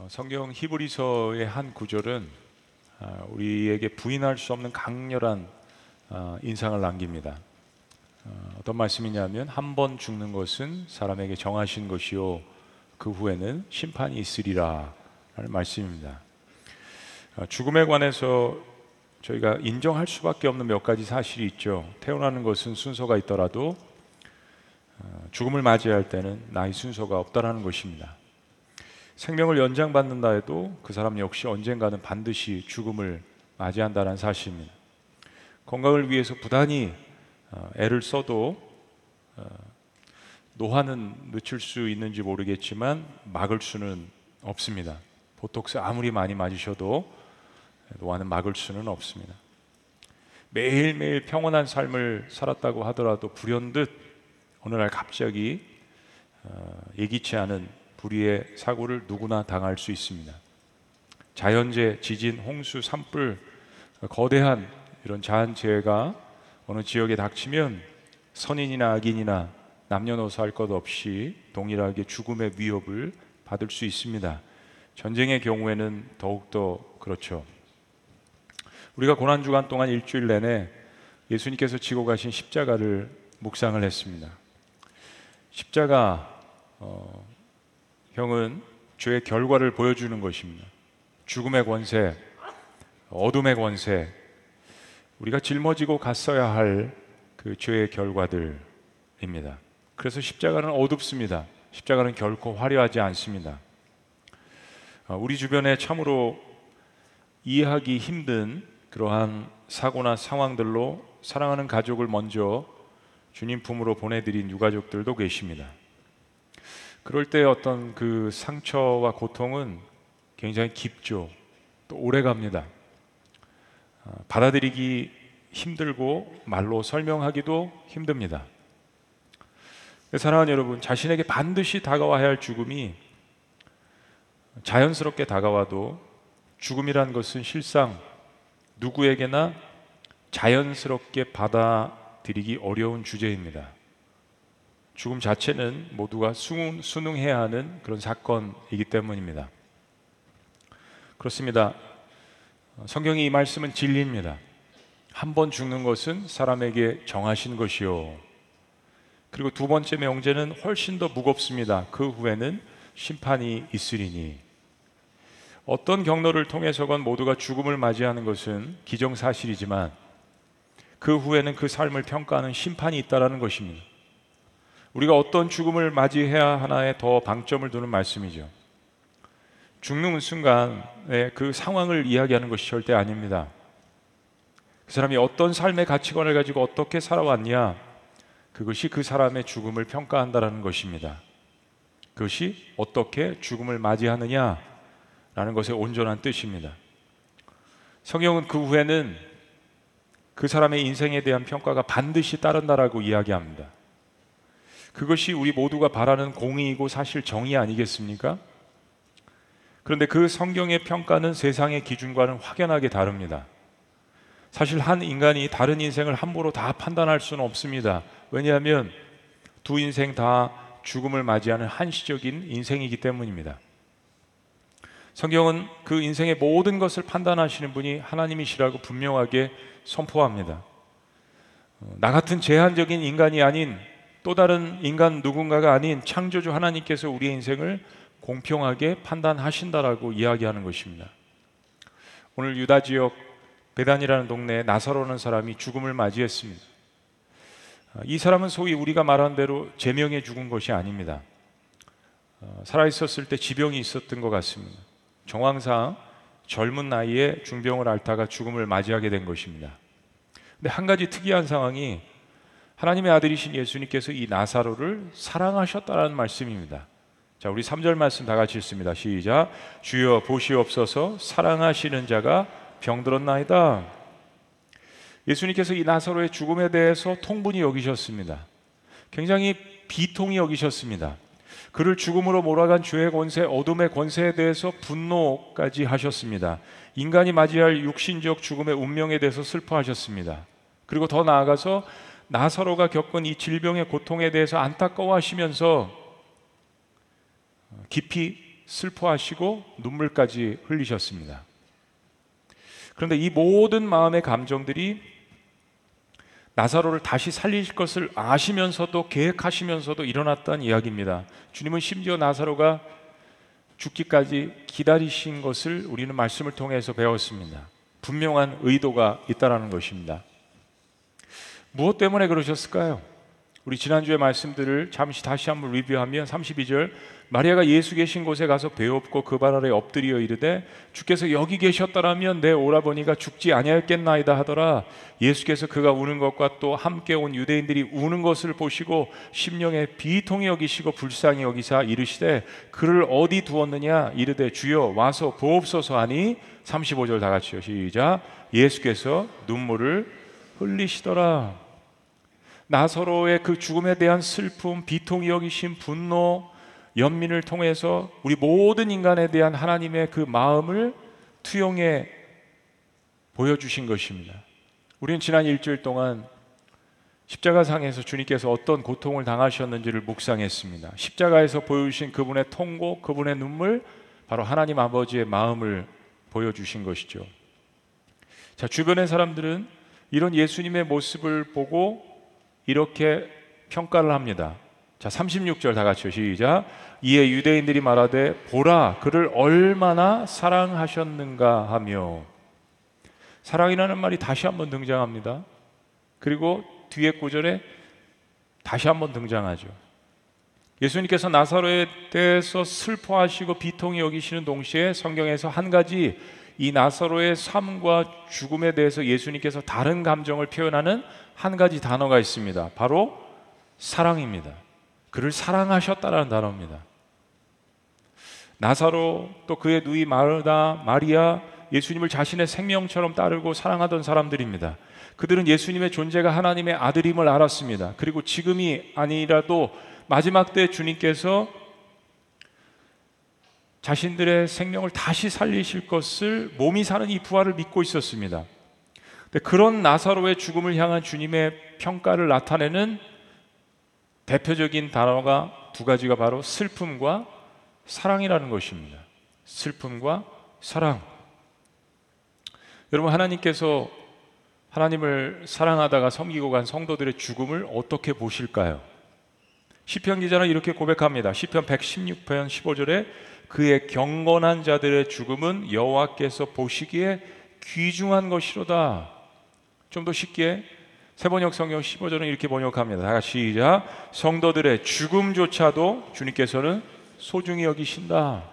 어, 성경 히브리서의 한 구절은 아, 우리에게 부인할 수 없는 강렬한 아, 인상을 남깁니다. 어, 어떤 말씀이냐면 한 번 죽는 것은 사람에게 정하신 것이요 그 후에는 심판이 있으리라 라는 말씀입니다. 어, 죽음에 관해서 저희가 인정할 수밖에 없는 몇 가지 사실이 있죠. 태어나는 것은 순서가 있더라도 어, 죽음을 맞이할 때는 나의 순서가 없다라는 것입니다. 생명을 연장받는다 해도 그 사람 역시 언젠가는 반드시 죽음을 맞이한다는 사실입니다. 건강을 위해서 부단히 어, 애를 써도 어, 노화는 늦출 수 있는지 모르겠지만 막을 수는 없습니다. 보톡스 아무리 많이 맞으셔도 노화는 막을 수는 없습니다. 매일매일 평온한 삶을 살았다고 하더라도 불현듯 어느 날 갑자기 어, 예기치 않은 불의의 사고를 누구나 당할 수 있습니다. 자연재, 지진, 홍수, 산불, 거대한 이런 자연재해가 어느 지역에 닥치면 선인이나 악인이나 남녀노소 할 것 없이 동일하게 죽음의 위협을 받을 수 있습니다. 전쟁의 경우에는 더욱더 그렇죠. 우리가 고난 주간 동안 일주일 내내 예수님께서 지고 가신 십자가를 묵상을 했습니다. 십자가 어, 형은 죄의 결과를 보여주는 것입니다. 죽음의 권세, 어둠의 권세, 우리가 짊어지고 갔어야 할 그 죄의 결과들입니다. 그래서 십자가는 어둡습니다. 십자가는 결코 화려하지 않습니다. 어, 우리 주변에 참으로 이해하기 힘든 그러한 사고나 상황들로 사랑하는 가족을 먼저 주님 품으로 보내드린 유가족들도 계십니다. 그럴 때 어떤 그 상처와 고통은 굉장히 깊죠. 또 오래 갑니다. 아, 받아들이기 힘들고 말로 설명하기도 힘듭니다. 사랑하는 여러분, 자신에게 반드시 다가와야 할 죽음이 자연스럽게 다가와도 죽음이란 것은 실상 누구에게나 자연스럽게 받아들이기 어려운 주제입니다. 죽음 자체는 모두가 순응, 해야 하는 그런 사건이기 때문입니다. 그렇습니다. 성경이 이 말씀은 진리입니다. 한 번 죽는 것은 사람에게 정하신 것이요. 그리고 두 번째 명제는 훨씬 더 무겁습니다. 그 후에는 심판이 있으리니. 어떤 경로를 통해서건 모두가 죽음을 맞이하는 것은 기정사실이지만 그 후에는 그 삶을 평가하는 심판이 있다라는 것입니다. 우리가 어떤 죽음을 맞이해야 하나에 더 방점을 두는 말씀이죠. 죽는 순간에 그 상황을 이야기하는 것이 절대 아닙니다. 그 사람이 어떤 삶의 가치관을 가지고 어떻게 살아왔냐, 그것이 그 사람의 죽음을 평가한다라는 것입니다. 그것이 어떻게 죽음을 맞이하느냐라는 것의 온전한 뜻입니다. 성경은 그 후에는 그 사람의 인생에 대한 평가가 반드시 따른다라고 이야기합니다. 그것이 우리 모두가 바라는 공의이고 사실 정의 아니겠습니까? 그런데 그 성경의 평가는 세상의 기준과는 확연하게 다릅니다. 사실 한 인간이 다른 인생을 함부로 다 판단할 수는 없습니다. 왜냐하면 두 인생 다 죽음을 맞이하는 한시적인 인생이기 때문입니다. 성경은 그 인생의 모든 것을 판단하시는 분이 하나님이시라고 분명하게 선포합니다. 어, 나 같은 제한적인 인간이 아닌 또 다른 인간 누군가가 아닌 창조주 하나님께서 우리의 인생을 공평하게 판단하신다라고 이야기하는 것입니다. 오늘 유다 지역 베단이라는 동네에 나사로는 사람이 죽음을 맞이했습니다. 이 사람은 소위 우리가 말한 대로 제명에 죽은 것이 아닙니다. 어, 살아 있었을 때 지병이 있었던 것 같습니다. 정황상 젊은 나이에 중병을 앓다가 죽음을 맞이하게 된 것입니다. 근데 한 가지 특이한 상황이 하나님의 아들이신 예수님께서 이 나사로를 사랑하셨다는 말씀입니다. 자, 우리 3절 말씀 다 같이 읽습니다. 시작. 주여 보시옵소서 사랑하시는 자가 병들었나이다. 예수님께서 이 나사로의 죽음에 대해서 통분히 여기셨습니다. 굉장히 비통히 여기셨습니다. 그를 죽음으로 몰아간 죄의 권세, 어둠의 권세에 대해서 분노까지 하셨습니다. 인간이 맞이할 육신적 죽음의 운명에 대해서 슬퍼하셨습니다. 그리고 더 나아가서 나사로가 겪은 이 질병의 고통에 대해서 안타까워하시면서 깊이 슬퍼하시고 눈물까지 흘리셨습니다. 그런데 이 모든 마음의 감정들이 나사로를 다시 살리실 것을 아시면서도 계획하시면서도 일어났다는 이야기입니다. 주님은 심지어 나사로가 죽기까지 기다리신 것을 우리는 말씀을 통해서 배웠습니다. 분명한 의도가 있다라는 것입니다. 무엇 때문에 그러셨을까요? 우리 지난주의 말씀들을 잠시 다시 한번 리뷰하면 32절 마리아가 예수 계신 곳에 가서 배웠고 그 발 아래 엎드려 이르되 주께서 여기 계셨더라면 내 오라버니가 죽지 아니하였겠나이다 하더라. 예수께서 그가 우는 것과 또 함께 온 유대인들이 우는 것을 보시고 심령에 비통히 여기시고 불쌍히 여기사 이르시되 그를 어디 두었느냐? 이르되 주여 와서 보옵소서 하니 35절 다 같이요. 시작. 예수께서 눈물을 흘리시더라 나서로의 그 죽음에 대한 슬픔, 비통이 여기신 분노, 연민을 통해서 우리 모든 인간에 대한 하나님의 그 마음을 투영해 보여주신 것입니다. 우리는 지난 일주일 동안 십자가상에서 주님께서 어떤 고통을 당하셨는지를 묵상했습니다. 십자가에서 보여주신 그분의 통고, 그분의 눈물, 바로 하나님 아버지의 마음을 보여주신 것이죠. 자, 주변의 사람들은 이런 예수님의 모습을 보고 이렇게 평가를 합니다. 자, 36절 다 같이 시작. 이에 유대인들이 말하되 보라 그를 얼마나 사랑하셨는가 하며 사랑이라는 말이 다시 한번 등장합니다. 그리고 뒤에 구절에 다시 한번 등장하죠. 예수님께서 나사로에 대해서 슬퍼하시고 비통히 여기시는 동시에 성경에서 한 가지 이 나사로의 삶과 죽음에 대해서 예수님께서 다른 감정을 표현하는 한 가지 단어가 있습니다. 바로 사랑입니다. 그를 사랑하셨다라는 단어입니다. 나사로 또 그의 누이 마르다, 마리아, 예수님을 자신의 생명처럼 따르고 사랑하던 사람들입니다. 그들은 예수님의 존재가 하나님의 아들임을 알았습니다. 그리고 지금이 아니라도 마지막 때 주님께서 자신들의 생명을 다시 살리실 것을 몸이 사는 이 부활을 믿고 있었습니다. 그런 나사로의 죽음을 향한 주님의 평가를 나타내는 대표적인 단어가 두 가지가 바로 슬픔과 사랑이라는 것입니다. 슬픔과 사랑. 여러분 하나님께서 하나님을 사랑하다가 섬기고 간 성도들의 죽음을 어떻게 보실까요? 시편 기자는 이렇게 고백합니다. 시편 116편 15절에 그의 경건한 자들의 죽음은 여호와께서 보시기에 귀중한 것이로다. 좀 더 쉽게 세번역 성경 15절은 이렇게 번역합니다. 다 같이 시작. 성도들의 죽음조차도 주님께서는 소중히 여기신다.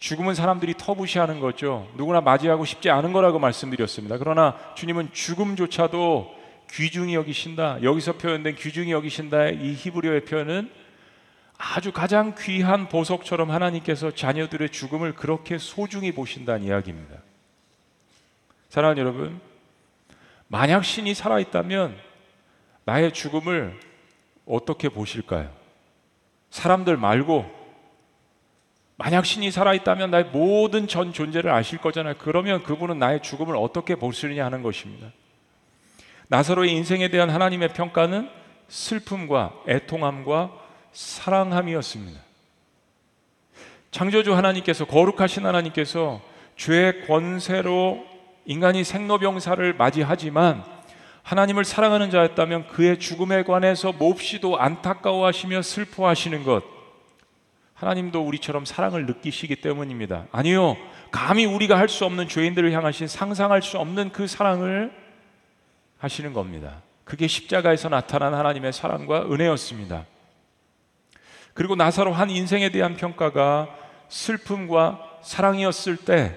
죽음은 사람들이 터부시하는 거죠. 누구나 맞이하고 싶지 않은 거라고 말씀드렸습니다. 그러나 주님은 죽음조차도 귀중히 여기신다. 여기서 표현된 귀중히 여기신다의 이 히브리어의 표현은 아주 가장 귀한 보석처럼 하나님께서 자녀들의 죽음을 그렇게 소중히 보신다는 이야기입니다. 사랑하는 여러분, 만약 신이 살아있다면 나의 죽음을 어떻게 보실까요? 사람들 말고 만약 신이 살아있다면 나의 모든 전 존재를 아실 거잖아요. 그러면 그분은 나의 죽음을 어떻게 보시느냐 하는 것입니다. 나사로의 인생에 대한 하나님의 평가는 슬픔과 애통함과 사랑함이었습니다. 창조주 하나님께서 거룩하신 하나님께서 죄의 권세로 인간이 생로병사를 맞이하지만 하나님을 사랑하는 자였다면 그의 죽음에 관해서 몹시도 안타까워하시며 슬퍼하시는 것 하나님도 우리처럼 사랑을 느끼시기 때문입니다. 아니요. 감히 우리가 할 수 없는 죄인들을 향하신 상상할 수 없는 그 사랑을 하시는 겁니다. 그게 십자가에서 나타난 하나님의 사랑과 은혜였습니다. 그리고 나사로 한 인생에 대한 평가가 슬픔과 사랑이었을 때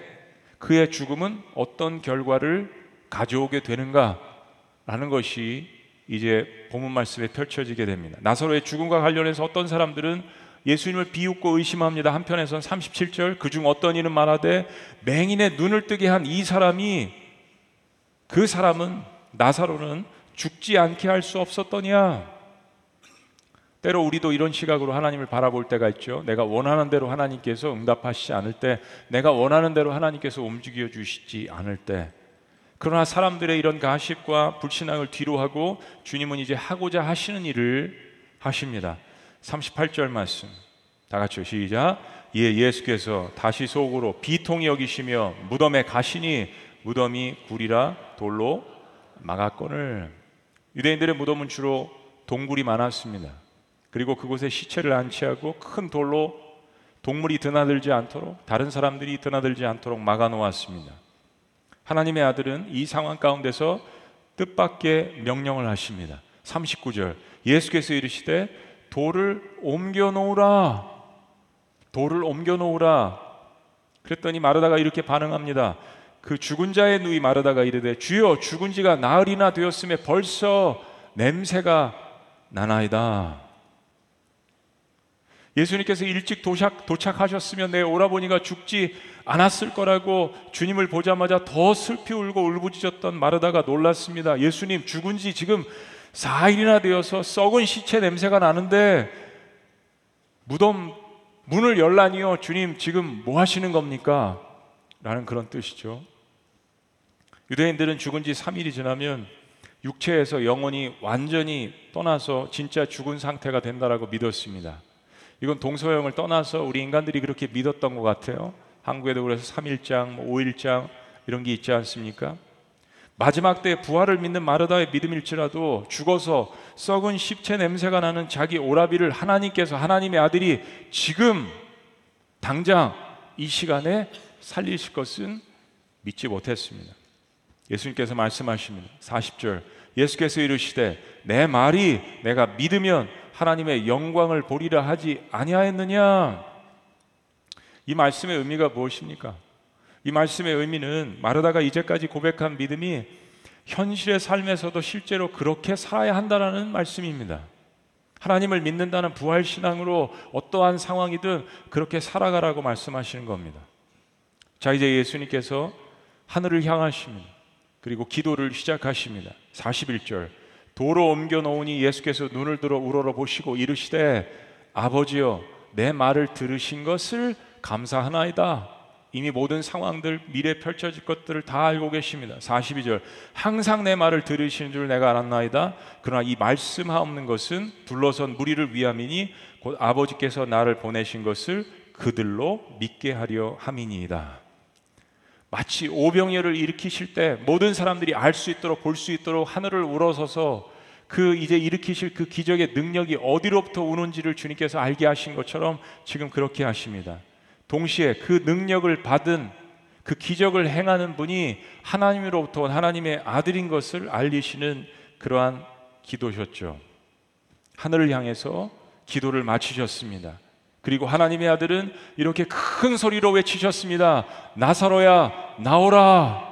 그의 죽음은 어떤 결과를 가져오게 되는가라는 것이 이제 본문 말씀에 펼쳐지게 됩니다. 나사로의 죽음과 관련해서 어떤 사람들은 예수님을 비웃고 의심합니다. 한편에선 37절 그중 어떤 이는 말하되 맹인의 눈을 뜨게 한 이 사람이 그 사람은 나사로는 죽지 않게 할 수 없었더냐 때로 우리도 이런 시각으로 하나님을 바라볼 때가 있죠. 내가 원하는 대로 하나님께서 응답하시지 않을 때, 내가 원하는 대로 하나님께서 움직여 주시지 않을 때, 그러나 사람들의 이런 가십과 불신앙을 뒤로하고 주님은 이제 하고자 하시는 일을 하십니다. 38절 말씀. 다 같이 시작. 이에 예수께서 다시 속으로 비통히 여기시며 무덤에 가시니 무덤이 굴이라 돌로 막았건을 유대인들의 무덤은 주로 동굴이 많았습니다. 그리고 그곳에 시체를 안치하고 큰 돌로 동물이 드나들지 않도록 다른 사람들이 드나들지 않도록 막아 놓았습니다. 하나님의 아들은 이 상황 가운데서 뜻밖의 명령을 하십니다. 39절 예수께서 이르시되 돌을 옮겨 놓으라 돌을 옮겨 놓으라 그랬더니 마르다가 이렇게 반응합니다. 그 죽은 자의 누이 마르다가 이르되 주여 죽은 지가 나흘이나 되었음에 벌써 냄새가 나나이다. 예수님께서 일찍 도착, 도착하셨으면 내 오라버니가 죽지 않았을 거라고 주님을 보자마자 더 슬피 울고 울부짖었던 마르다가 놀랐습니다. 예수님 죽은 지 지금 4일이나 되어서 썩은 시체 냄새가 나는데 무덤 문을 열라니요. 주님 지금 뭐 하시는 겁니까? 라는 그런 뜻이죠. 유대인들은 죽은 지 3일이 지나면 육체에서 영혼이 완전히 떠나서 진짜 죽은 상태가 된다라고 믿었습니다. 이건 동서형을 떠나서 우리 인간들이 그렇게 믿었던 것 같아요. 한국에도 그래서 3일장, 5일장 뭐 이런 게 있지 않습니까? 마지막 때 부활을 믿는 마르다의 믿음일지라도 죽어서 썩은 십체 냄새가 나는 자기 오라비를 하나님께서 하나님의 아들이 지금 당장 이 시간에 살리실 것은 믿지 못했습니다. 예수님께서 말씀하십니다. 40절 예수께서 이르시되 내 말이 내가 믿으면 하나님의 영광을 보리라 하지 아니하였느냐? 이 말씀의 의미가 무엇입니까? 이 말씀의 의미는 마르다가 이제까지 고백한 믿음이 현실의 삶에서도 실제로 그렇게 살아야 한다라는 말씀입니다. 하나님을 믿는다는 부활 신앙으로 어떠한 상황이든 그렇게 살아가라고 말씀하시는 겁니다. 자, 이제 예수님께서 하늘을 향하십니다. 그리고 기도를 시작하십니다. 41절. 도로 옮겨 놓으니 예수께서 눈을 들어 우러러 보시고 이르시되 아버지여 내 말을 들으신 것을 감사하나이다. 이미 모든 상황들 미래 펼쳐질 것들을 다 알고 계십니다. 42절 항상 내 말을 들으시는 줄 내가 알았나이다. 그러나 이 말씀하옵는 것은 둘러선 무리를 위함이니 곧 아버지께서 나를 보내신 것을 그들로 믿게 하려 함이니이다. 마치 오병이어를 일으키실 때 모든 사람들이 알 수 있도록 볼 수 있도록 하늘을 우러서서 그 이제 일으키실 그 기적의 능력이 어디로부터 오는지를 주님께서 알게 하신 것처럼 지금 그렇게 하십니다. 동시에 그 능력을 받은 그 기적을 행하는 분이 하나님으로부터 온 하나님의 아들인 것을 알리시는 그러한 기도셨죠. 하늘을 향해서 기도를 마치셨습니다. 그리고 하나님의 아들은 이렇게 큰 소리로 외치셨습니다. 나사로야, 나오라.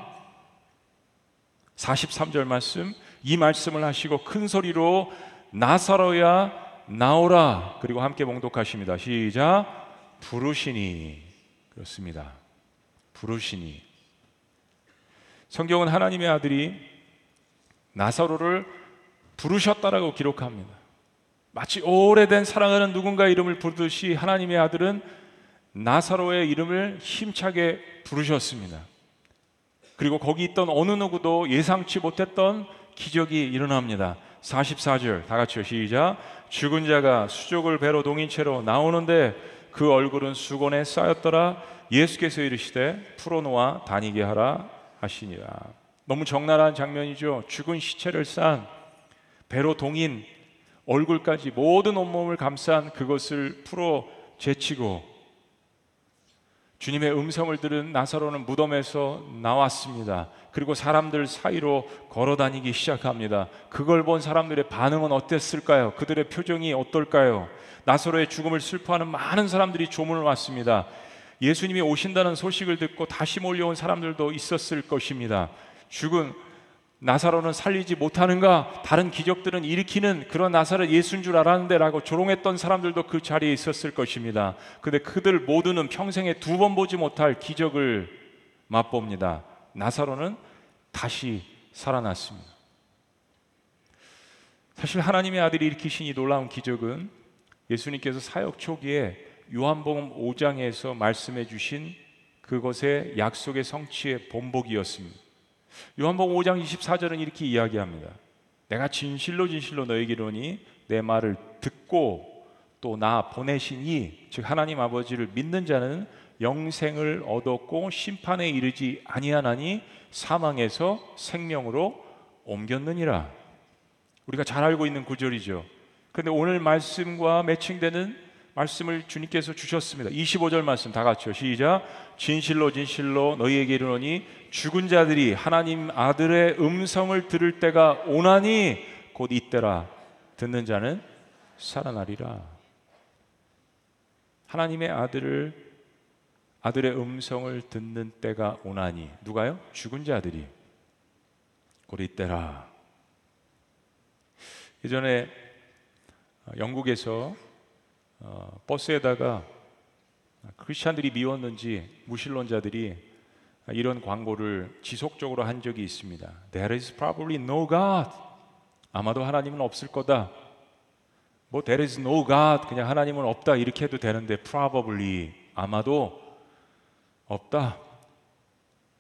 43절 말씀, 이 말씀을 하시고 큰 소리로 나사로야, 나오라. 그리고 함께 봉독하십니다. 시작. 부르시니. 그렇습니다. 부르시니. 성경은 하나님의 아들이 나사로를 부르셨다라고 기록합니다. 마치 오래된 사랑하는 누군가 이름을 부르듯이 하나님의 아들은 나사로의 이름을 힘차게 부르셨습니다. 그리고 거기 있던 어느 누구도 예상치 못했던 기적이 일어납니다. 44절 다 같이요. 시작. 죽은 자가 수족을 배로 동인 채로 나오는데 그 얼굴은 수건에 쌓였더라. 예수께서 이르시되 풀어놓아 다니게 하라 하시니라. 너무 적나라한 장면이죠. 죽은 시체를 싼 배로 동인 얼굴까지 모든 온몸을 감싼 그것을 풀어 제치고 주님의 음성을 들은 나사로는 무덤에서 나왔습니다. 그리고 사람들 사이로 걸어 다니기 시작합니다. 그걸 본 사람들의 반응은 어땠을까요? 그들의 표정이 어떨까요? 나사로의 죽음을 슬퍼하는 많은 사람들이 조문을 왔습니다. 예수님이 오신다는 소식을 듣고 다시 몰려온 사람들도 있었을 것입니다. 죽은 나사로는 살리지 못하는가? 다른 기적들은 일으키는 그런 나사로 예수인 줄 알았는데라고 조롱했던 사람들도 그 자리에 있었을 것입니다. 근데 그들 모두는 평생에 두 번 보지 못할 기적을 맛봅니다. 나사로는 다시 살아났습니다. 사실 하나님의 아들이 일으키신 이 놀라운 기적은 예수님께서 사역 초기에 요한복음 5장에서 말씀해 주신 그것의 약속의 성취의 본복이었습니다. 요한복음 5장 24절은 이렇게 이야기합니다. 내가 진실로 진실로 너에게 이르니 내 말을 듣고 또 나 보내신 이 즉 하나님 아버지를 믿는 자는 영생을 얻었고 심판에 이르지 아니하나니 사망에서 생명으로 옮겼느니라. 우리가 잘 알고 있는 구절이죠. 근데 오늘 말씀과 매칭되는 말씀을 주님께서 주셨습니다. 25절 말씀 다 같이요. 시작. 진실로 진실로 너희에게 이르노니 죽은 자들이 하나님 아들의 음성을 들을 때가 오나니 곧 이때라. 듣는 자는 살아나리라. 하나님의 아들을 아들의 음성을 듣는 때가 오나니 누가요? 죽은 자들이 곧 이때라. 예전에 영국에서 어, 버스에다가 크리스천들이 미웠는지 무신론자들이 이런 광고를 지속적으로 한 적이 있습니다. There is probably no God. 아마도 하나님은 없을 거다. 뭐 There is no God. 그냥 하나님은 없다 이렇게 해도 되는데 probably 아마도 없다.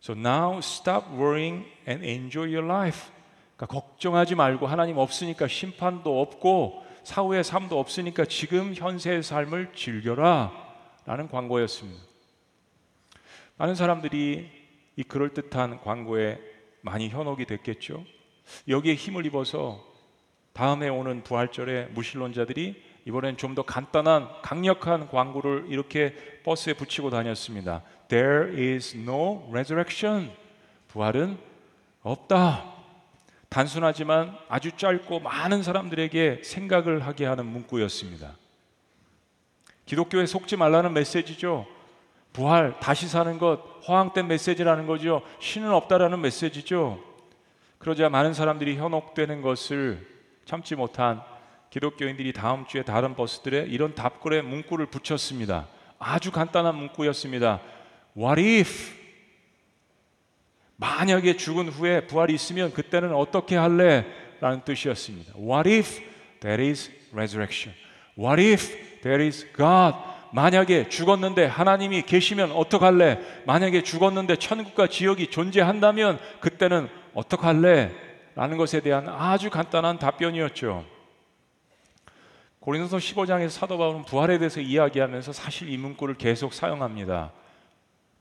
So now stop worrying and enjoy your life. 그러니까 걱정하지 말고 하나님 없으니까 심판도 없고 사후의 삶도 없으니까 지금 현세의 삶을 즐겨라 라는 광고였습니다. 많은 사람들이 이 그럴듯한 광고에 많이 현혹이 됐겠죠. 여기에 힘을 입어서 다음에 오는 부활절에 무신론자들이 이번엔 좀 더 간단한 강력한 광고를 이렇게 버스에 붙이고 다녔습니다. There is no resurrection. 부활은 없다. 단순하지만 아주 짧고 많은 사람들에게 생각을 하게 하는 문구였습니다. 기독교에 속지 말라는 메시지죠. 부활, 다시 사는 것, 허황된 메시지라는 거죠. 신은 없다라는 메시지죠. 그러자 많은 사람들이 현혹되는 것을 참지 못한 기독교인들이 다음 주에 다른 버스들에 이런 답글의 문구를 붙였습니다. 아주 간단한 문구였습니다. What if? 만약에 죽은 후에 부활이 있으면 그때는 어떻게 할래? 라는 뜻이었습니다. What if there is resurrection? What if there is God? 만약에 죽었는데 하나님이 계시면 어떡할래? 만약에 죽었는데 천국과 지옥이 존재한다면 그때는 어떡할래? 라는 것에 대한 아주 간단한 답변이었죠. 고린도서 15장에서 사도 바울은 부활에 대해서 이야기하면서 사실 이 문구를 계속 사용합니다.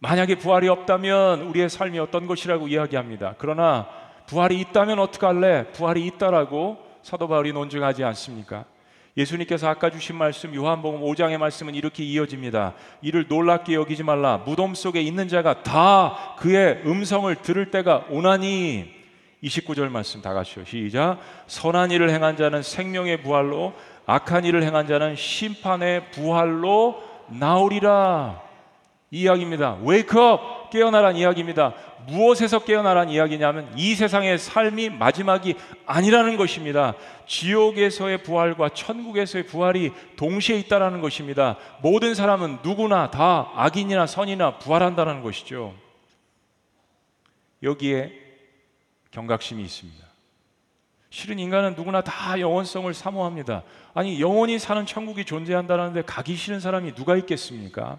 만약에 부활이 없다면 우리의 삶이 어떤 것이라고 이야기합니다. 그러나 부활이 있다면 어떡할래? 부활이 있다라고 사도 바울이 논증하지 않습니까? 예수님께서 아까 주신 말씀 요한복음 5장의 말씀은 이렇게 이어집니다. 이를 놀랍게 여기지 말라. 무덤 속에 있는 자가 다 그의 음성을 들을 때가 오나니 29절 말씀 다 같이요. 시작. 선한 일을 행한 자는 생명의 부활로 악한 일을 행한 자는 심판의 부활로 나오리라. 이 이야기입니다. Up! 깨어나란 이야기입니다. 무엇에서 깨어나란 이야기냐면 이 세상의 삶이 마지막이 아니라는 것입니다. 지옥에서의 부활과 천국에서의 부활이 동시에 있다라는 것입니다. 모든 사람은 누구나 다 악인이나 선이나 부활한다는 것이죠. 여기에 경각심이 있습니다. 실은 인간은 누구나 다 영원성을 사모합니다. 아니 영원히 사는 천국이 존재한다는데 가기 싫은 사람이 누가 있겠습니까?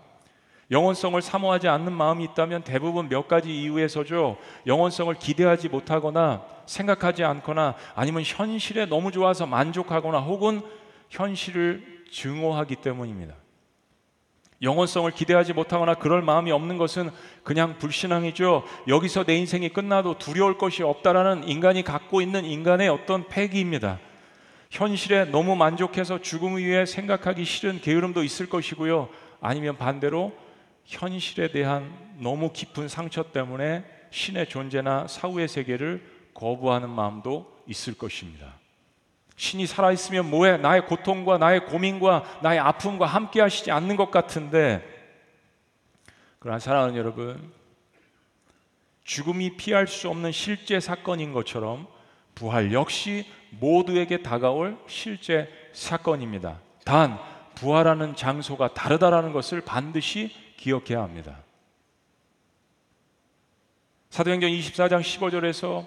영원성을 사모하지 않는 마음이 있다면 대부분 몇 가지 이유에서죠. 영원성을 기대하지 못하거나 생각하지 않거나 아니면 현실에 너무 좋아서 만족하거나 혹은 현실을 증오하기 때문입니다. 영원성을 기대하지 못하거나 그럴 마음이 없는 것은 그냥 불신앙이죠. 여기서 내 인생이 끝나도 두려울 것이 없다라는 인간이 갖고 있는 인간의 어떤 패기입니다. 현실에 너무 만족해서 죽음 위에 생각하기 싫은 게으름도 있을 것이고요. 아니면 반대로 현실에 대한 너무 깊은 상처 때문에 신의 존재나 사후의 세계를 거부하는 마음도 있을 것입니다. 신이 살아있으면 뭐해? 나의 고통과 나의 고민과 나의 아픔과 함께 하시지 않는 것 같은데, 그러나 사랑하는 여러분, 죽음이 피할 수 없는 실제 사건인 것처럼 부활 역시 모두에게 다가올 실제 사건입니다. 단, 부활하는 장소가 다르다라는 것을 반드시 기억해야 합니다. 사도행전 24장 15절에서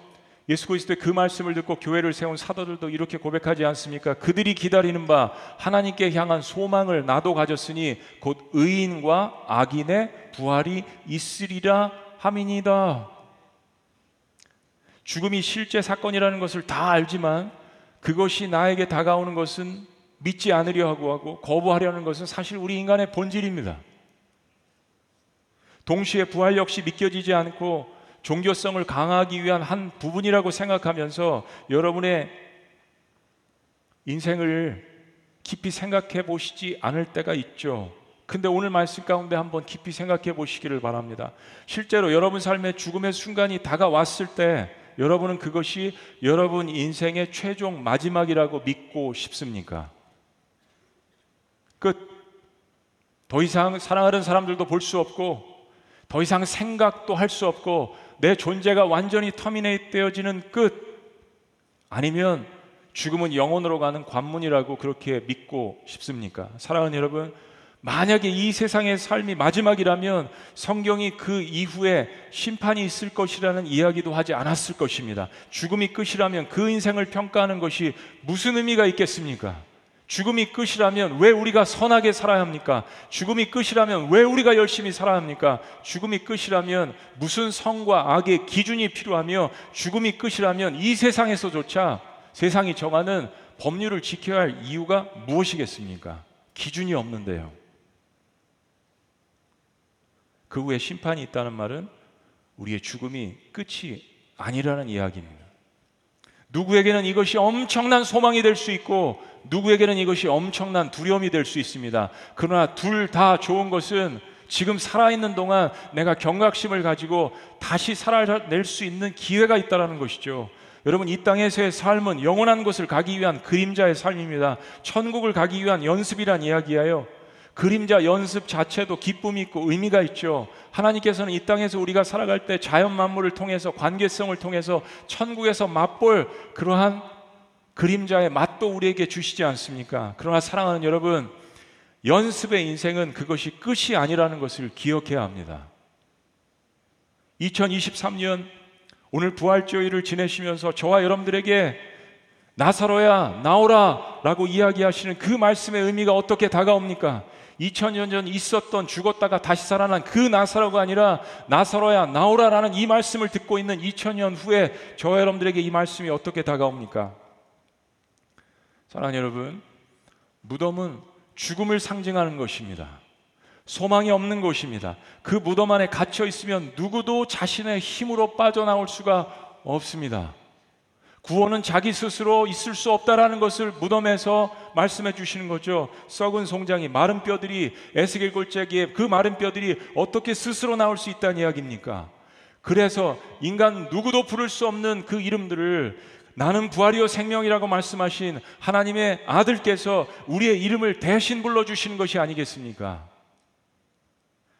예수 그리스도의 그 말씀을 듣고 교회를 세운 사도들도 이렇게 고백하지 않습니까? 그들이 기다리는 바 하나님께 향한 소망을 나도 가졌으니 곧 의인과 악인의 부활이 있으리라 함이니다. 죽음이 실제 사건이라는 것을 다 알지만 그것이 나에게 다가오는 것은 믿지 않으려 하고 하고 거부하려는 것은 사실 우리 인간의 본질입니다. 동시에 부활 역시 믿겨지지 않고 종교성을 강화하기 위한 한 부분이라고 생각하면서 여러분의 인생을 깊이 생각해 보시지 않을 때가 있죠. 근데 오늘 말씀 가운데 한번 깊이 생각해 보시기를 바랍니다. 실제로 여러분 삶의 죽음의 순간이 다가왔을 때 여러분은 그것이 여러분 인생의 최종 마지막이라고 믿고 싶습니까? 끝. 더 이상 사랑하는 사람들도 볼 수 없고 더 이상 생각도 할 수 없고 내 존재가 완전히 터미네이트 되어지는 끝. 아니면 죽음은 영원으로 가는 관문이라고 그렇게 믿고 싶습니까? 사랑하는 여러분, 만약에 이 세상의 삶이 마지막이라면 성경이 그 이후에 심판이 있을 것이라는 이야기도 하지 않았을 것입니다. 죽음이 끝이라면 그 인생을 평가하는 것이 무슨 의미가 있겠습니까? 죽음이 끝이라면 왜 우리가 선하게 살아야 합니까? 죽음이 끝이라면 왜 우리가 열심히 살아야 합니까? 죽음이 끝이라면 무슨 성과 악의 기준이 필요하며 죽음이 끝이라면 이 세상에서조차 세상이 정하는 법률을 지켜야 할 이유가 무엇이겠습니까? 기준이 없는데요. 그 후에 심판이 있다는 말은 우리의 죽음이 끝이 아니라는 이야기입니다. 누구에게는 이것이 엄청난 소망이 될 수 있고 누구에게는 이것이 엄청난 두려움이 될 수 있습니다. 그러나 둘 다 좋은 것은 지금 살아있는 동안 내가 경각심을 가지고 다시 살아낼 수 있는 기회가 있다는 것이죠. 여러분 이 땅에서의 삶은 영원한 곳을 가기 위한 그림자의 삶입니다. 천국을 가기 위한 연습이란 이야기예요. 그림자 연습 자체도 기쁨이 있고 의미가 있죠. 하나님께서는 이 땅에서 우리가 살아갈 때 자연 만물을 통해서 관계성을 통해서 천국에서 맛볼 그러한 그림자의 맛도 우리에게 주시지 않습니까? 그러나 사랑하는 여러분, 연습의 인생은 그것이 끝이 아니라는 것을 기억해야 합니다. 2023년 오늘 부활주일을 지내시면서 저와 여러분들에게 나사로야 나오라 라고 이야기하시는 그 말씀의 의미가 어떻게 다가옵니까? 2000년 전 있었던 죽었다가 다시 살아난 그 나사로가 아니라 나사로야 나오라라는 이 말씀을 듣고 있는 2000년 후에 저와 여러분들에게 이 말씀이 어떻게 다가옵니까? 사랑하는 여러분, 무덤은 죽음을 상징하는 것입니다. 소망이 없는 곳입니다. 그 무덤 안에 갇혀 있으면 누구도 자신의 힘으로 빠져나올 수가 없습니다. 구원은 자기 스스로 있을 수 없다라는 것을 무덤에서 말씀해 주시는 거죠. 썩은 송장이 마른 뼈들이 에스겔 골짜기에 그 마른 뼈들이 어떻게 스스로 나올 수 있다는 이야기입니까? 그래서 인간 누구도 부를 수 없는 그 이름들을 나는 부활이요 생명이라고 말씀하신 하나님의 아들께서 우리의 이름을 대신 불러 주시는 것이 아니겠습니까?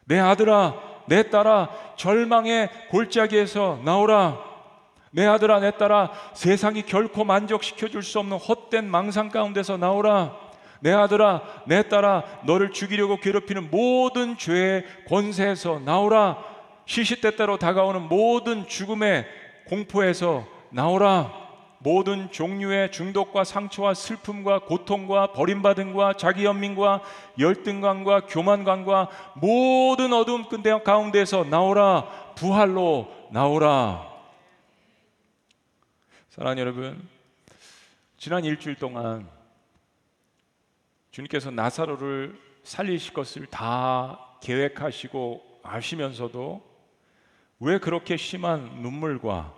내 아들아, 내 딸아, 절망의 골짜기에서 나오라. 내 아들아 내 딸아 세상이 결코 만족시켜 줄 수 없는 헛된 망상 가운데서 나오라. 내 아들아 내 딸아 너를 죽이려고 괴롭히는 모든 죄의 권세에서 나오라. 시시때때로 다가오는 모든 죽음의 공포에서 나오라. 모든 종류의 중독과 상처와 슬픔과 고통과 버림받음과 자기 연민과 열등감과 교만감과 모든 끈대 가운데서 나오라. 부활로 나오라 사랑하는 여러분, 지난 일주일 동안 주님께서 나사로를 살리실 것을 다 계획하시고 아시면서도 왜 그렇게 심한 눈물과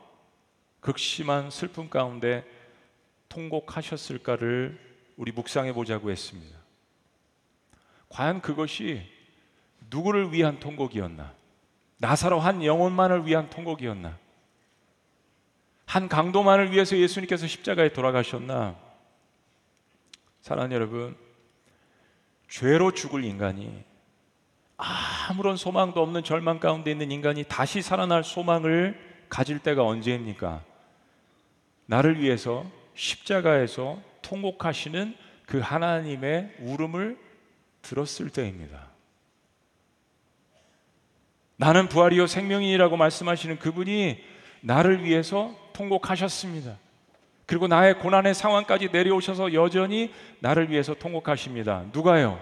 극심한 슬픔 가운데 통곡하셨을까를 우리 묵상해 보자고 했습니다. 과연 그것이 누구를 위한 통곡이었나? 나사로 한 영혼만을 위한 통곡이었나? 한 강도만을 위해서 예수님께서 십자가에 돌아가셨나? 사랑하는 여러분, 죄로 죽을 인간이 아무런 소망도 없는 절망 가운데 있는 인간이 다시 살아날 소망을 가질 때가 언제입니까? 나를 위해서 십자가에서 통곡하시는 그 하나님의 울음을 들었을 때입니다. 나는 부활이요 생명이라고 말씀하시는 그분이 나를 위해서 통곡하셨습니다. 그리고 나의 고난의 상황까지 내려오셔서 여전히 나를 위해서 통곡하십니다. 누가요?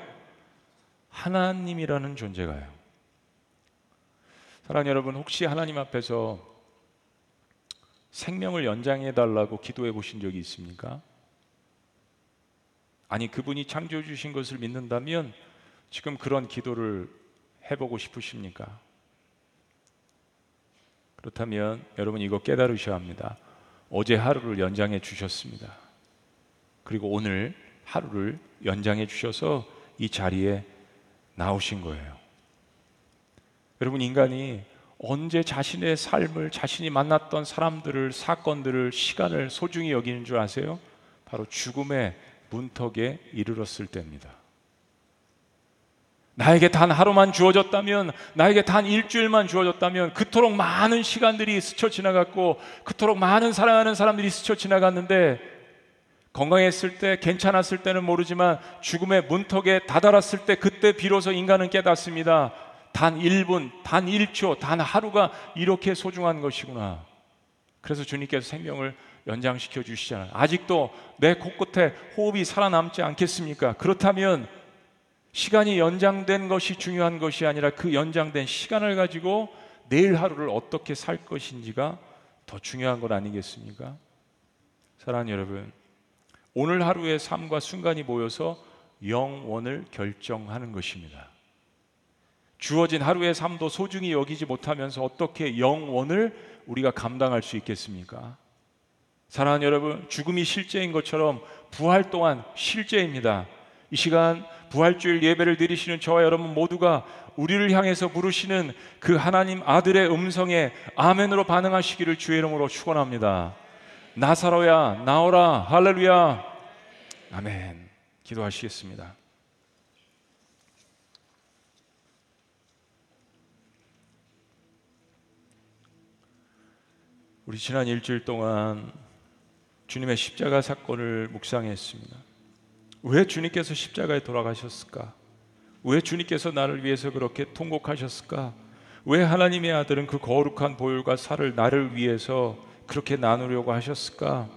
하나님이라는 존재가요. 사랑하는 여러분, 혹시 하나님 앞에서 생명을 연장해 달라고 기도해 보신 적이 있습니까? 아니 그분이 창조해 주신 것을 믿는다면 지금 그런 기도를 해보고 싶으십니까? 그렇다면 여러분 이거 깨달으셔야 합니다. 어제 하루를 연장해 주셨습니다. 그리고 오늘 하루를 연장해 주셔서 이 자리에 나오신 거예요. 여러분 인간이 언제 자신의 삶을 자신이 만났던 사람들을 사건들을 시간을 소중히 여기는 줄 아세요? 바로 죽음의 문턱에 이르렀을 때입니다. 나에게 단 하루만 주어졌다면, 나에게 단 일주일만 주어졌다면, 그토록 많은 시간들이 스쳐 지나갔고, 그토록 많은 사랑하는 사람들이 스쳐 지나갔는데, 건강했을 때, 괜찮았을 때는 모르지만, 죽음의 문턱에 다다랐을 때, 그때 비로소 인간은 깨닫습니다. 단 1분, 단 1초, 단 하루가 이렇게 소중한 것이구나. 그래서 주님께서 생명을 연장시켜 주시잖아요. 아직도 내 코끝에 호흡이 살아남지 않겠습니까? 그렇다면 시간이 연장된 것이 중요한 것이 아니라 그 연장된 시간을 가지고 내일 하루를 어떻게 살 것인지가 더 중요한 것 아니겠습니까? 사랑하는 여러분, 오늘 하루의 삶과 순간이 모여서 영원을 결정하는 것입니다. 주어진 하루의 삶도 소중히 여기지 못하면서 어떻게 영원을 우리가 감당할 수 있겠습니까? 사랑하는 여러분, 죽음이 실제인 것처럼 부활 또한 실제입니다. 이 시간 부활주일 예배를 드리시는 저와 여러분 모두가 우리를 향해서 부르시는 그 하나님 아들의 음성에 아멘으로 반응하시기를 주의 이름으로 축원합니다. 나사로야 나오라 할렐루야 아멘 기도하시겠습니다. 우리 지난 일주일 동안 주님의 십자가 사건을 묵상했습니다. 왜 주님께서 십자가에 돌아가셨을까? 왜 주님께서 나를 위해서 그렇게 통곡하셨을까? 왜 하나님의 아들은 그 거룩한 보혈과 살을 나를 위해서 그렇게 나누려고 하셨을까?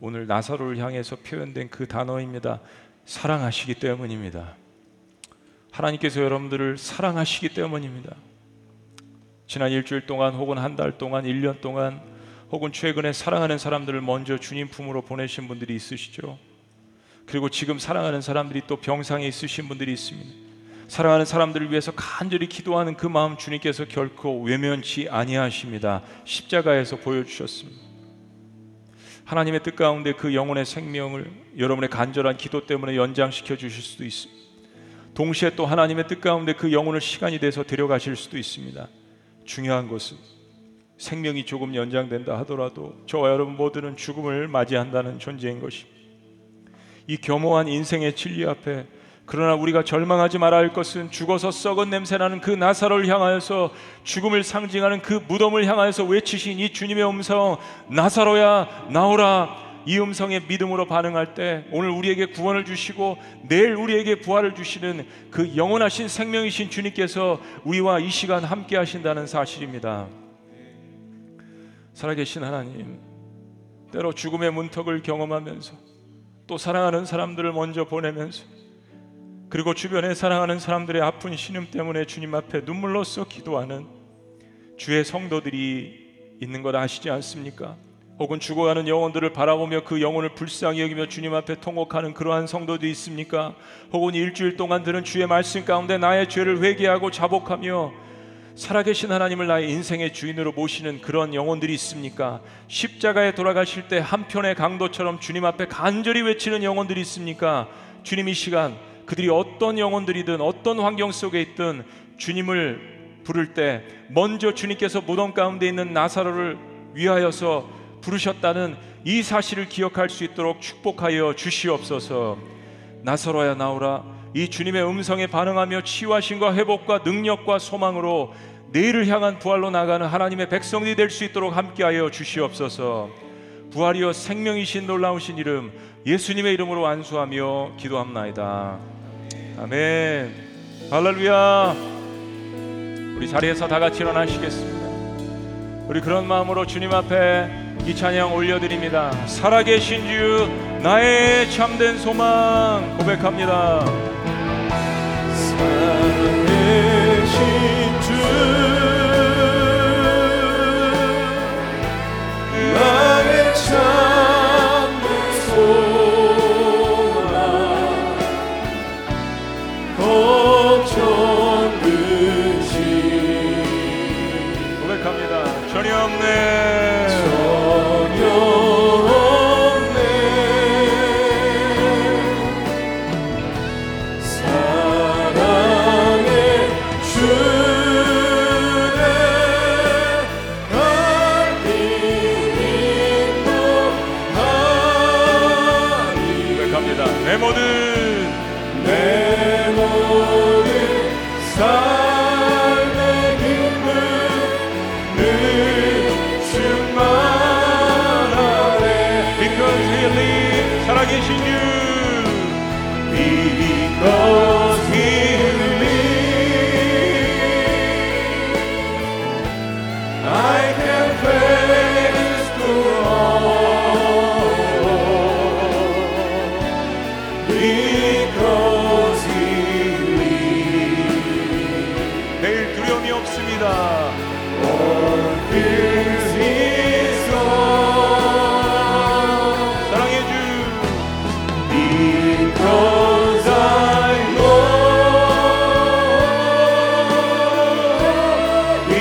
오늘 나사로를 향해서 표현된 그 단어입니다. 사랑하시기 때문입니다. 하나님께서 여러분들을 사랑하시기 때문입니다. 지난 일주일 동안 혹은 한 달 동안, 1년 동안 혹은 최근에 사랑하는 사람들을 먼저 주님 품으로 보내신 분들이 있으시죠. 그리고 지금 사랑하는 사람들이 또 병상에 있으신 분들이 있습니다. 사랑하는 사람들을 위해서 간절히 기도하는 그 마음 주님께서 결코 외면치 아니하십니다. 십자가에서 보여주셨습니다. 하나님의 뜻 가운데 그 영혼의 생명을 여러분의 간절한 기도 때문에 연장시켜 주실 수도 있습니다. 동시에 또 하나님의 뜻 가운데 그 영혼을 시간이 돼서 데려가실 수도 있습니다. 중요한 것은 생명이 조금 연장된다 하더라도 저와 여러분 모두는 죽음을 맞이한다는 존재인 것입니다. 이 겸허한 인생의 진리 앞에 그러나 우리가 절망하지 말아야 할 것은 죽어서 썩은 냄새나는 그 나사로를 향하여서 죽음을 상징하는 그 무덤을 향하여서 외치신 이 주님의 음성 나사로야 나오라 이 음성에 믿음으로 반응할 때 오늘 우리에게 구원을 주시고 내일 우리에게 부활을 주시는 그 영원하신 생명이신 주님께서 우리와 이 시간 함께 하신다는 사실입니다. 살아계신 하나님 때로 죽음의 문턱을 경험하면서 또 사랑하는 사람들을 먼저 보내면서 그리고 주변에 사랑하는 사람들의 아픈 신음 때문에 주님 앞에 눈물로써 기도하는 주의 성도들이 있는 것 아시지 않습니까? 혹은 죽어가는 영혼들을 바라보며 그 영혼을 불쌍히 여기며 주님 앞에 통곡하는 그러한 성도도 있습니까? 혹은 일주일 동안 들은 주의 말씀 가운데 나의 죄를 회개하고 자복하며 살아계신 하나님을 나의 인생의 주인으로 모시는 그런 영혼들이 있습니까? 십자가에 돌아가실 때 한편의 강도처럼 주님 앞에 간절히 외치는 영혼들이 있습니까? 주님 이 시간 그들이 어떤 영혼들이든 어떤 환경 속에 있든 주님을 부를 때 먼저 주님께서 무덤 가운데 있는 나사로를 위하여서 부르셨다는 이 사실을 기억할 수 있도록 축복하여 주시옵소서. 나사로야 나오라. 이 주님의 음성에 반응하며 치유하신과 회복과 능력과 소망으로 내일을 향한 부활로 나가는 하나님의 백성이 될 수 있도록 함께하여 주시옵소서. 부활이여 생명이신 놀라우신 이름 예수님의 이름으로 안수하며 기도합나이다. 아멘. 할렐루야. 우리 자리에서 다 같이 일어나시겠습니다. 우리 그런 마음으로 주님 앞에 이 찬양 올려드립니다. 살아계신 주 나의 참된 소망 고백합니다. 나의 참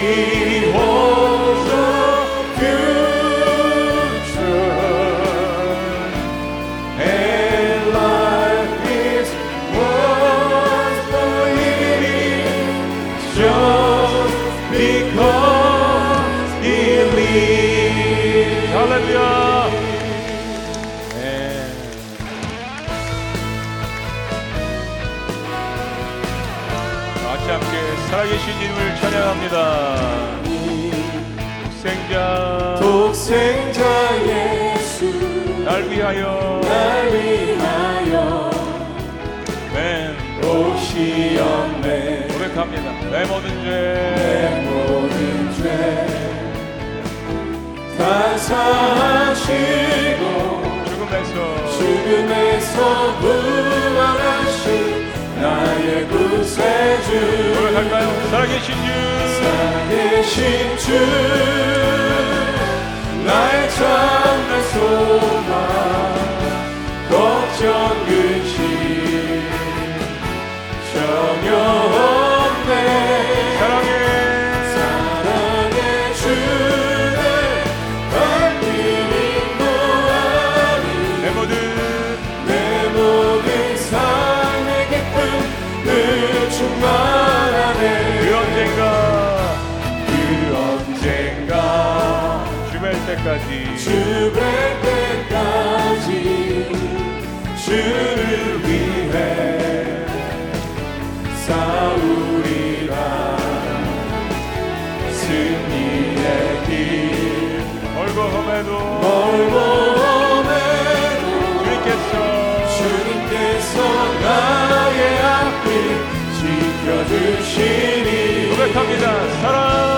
me. 찬양합니다. 독생자. 독생자 예수. 날 위하여. 날 위하여. 맨 오시었네. 고백합니다. 내 모든 죄 내 모든 죄. 다사하시고 죽음에서. 죽음에서 부활하 나의 구세주. 고백할까요? 살아계신 주. 살아계신 주. 나의 참나 속 우리가 살아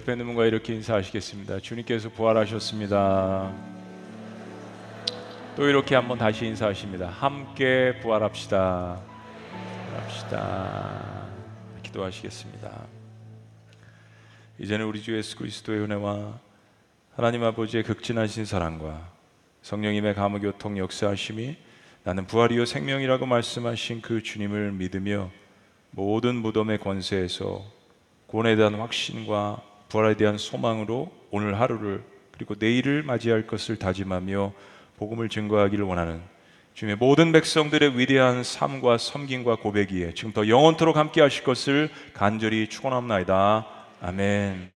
옆에 있는 분과 이렇게 인사하시겠습니다. 주님께서 부활하셨습니다. 또 이렇게 한번 다시 인사하십니다. 함께 부활합시다. 합시다. 기도하시겠습니다. 이제는 우리 주 예수 그리스도의 은혜와 하나님 아버지의 극진하신 사랑과 성령님의 감화교통 역사하심이 나는 부활이요 생명이라고 말씀하신 그 주님을 믿으며 모든 무덤의 권세에서 고뇌에 대한 확신과 부활에 대한 소망으로 오늘 하루를 그리고 내일을 맞이할 것을 다짐하며 복음을 증거하기를 원하는 주님의 모든 백성들의 위대한 삶과 섬김과 고백이에 지금 더 영원토록 함께 하실 것을 간절히 축원합니다. 아멘.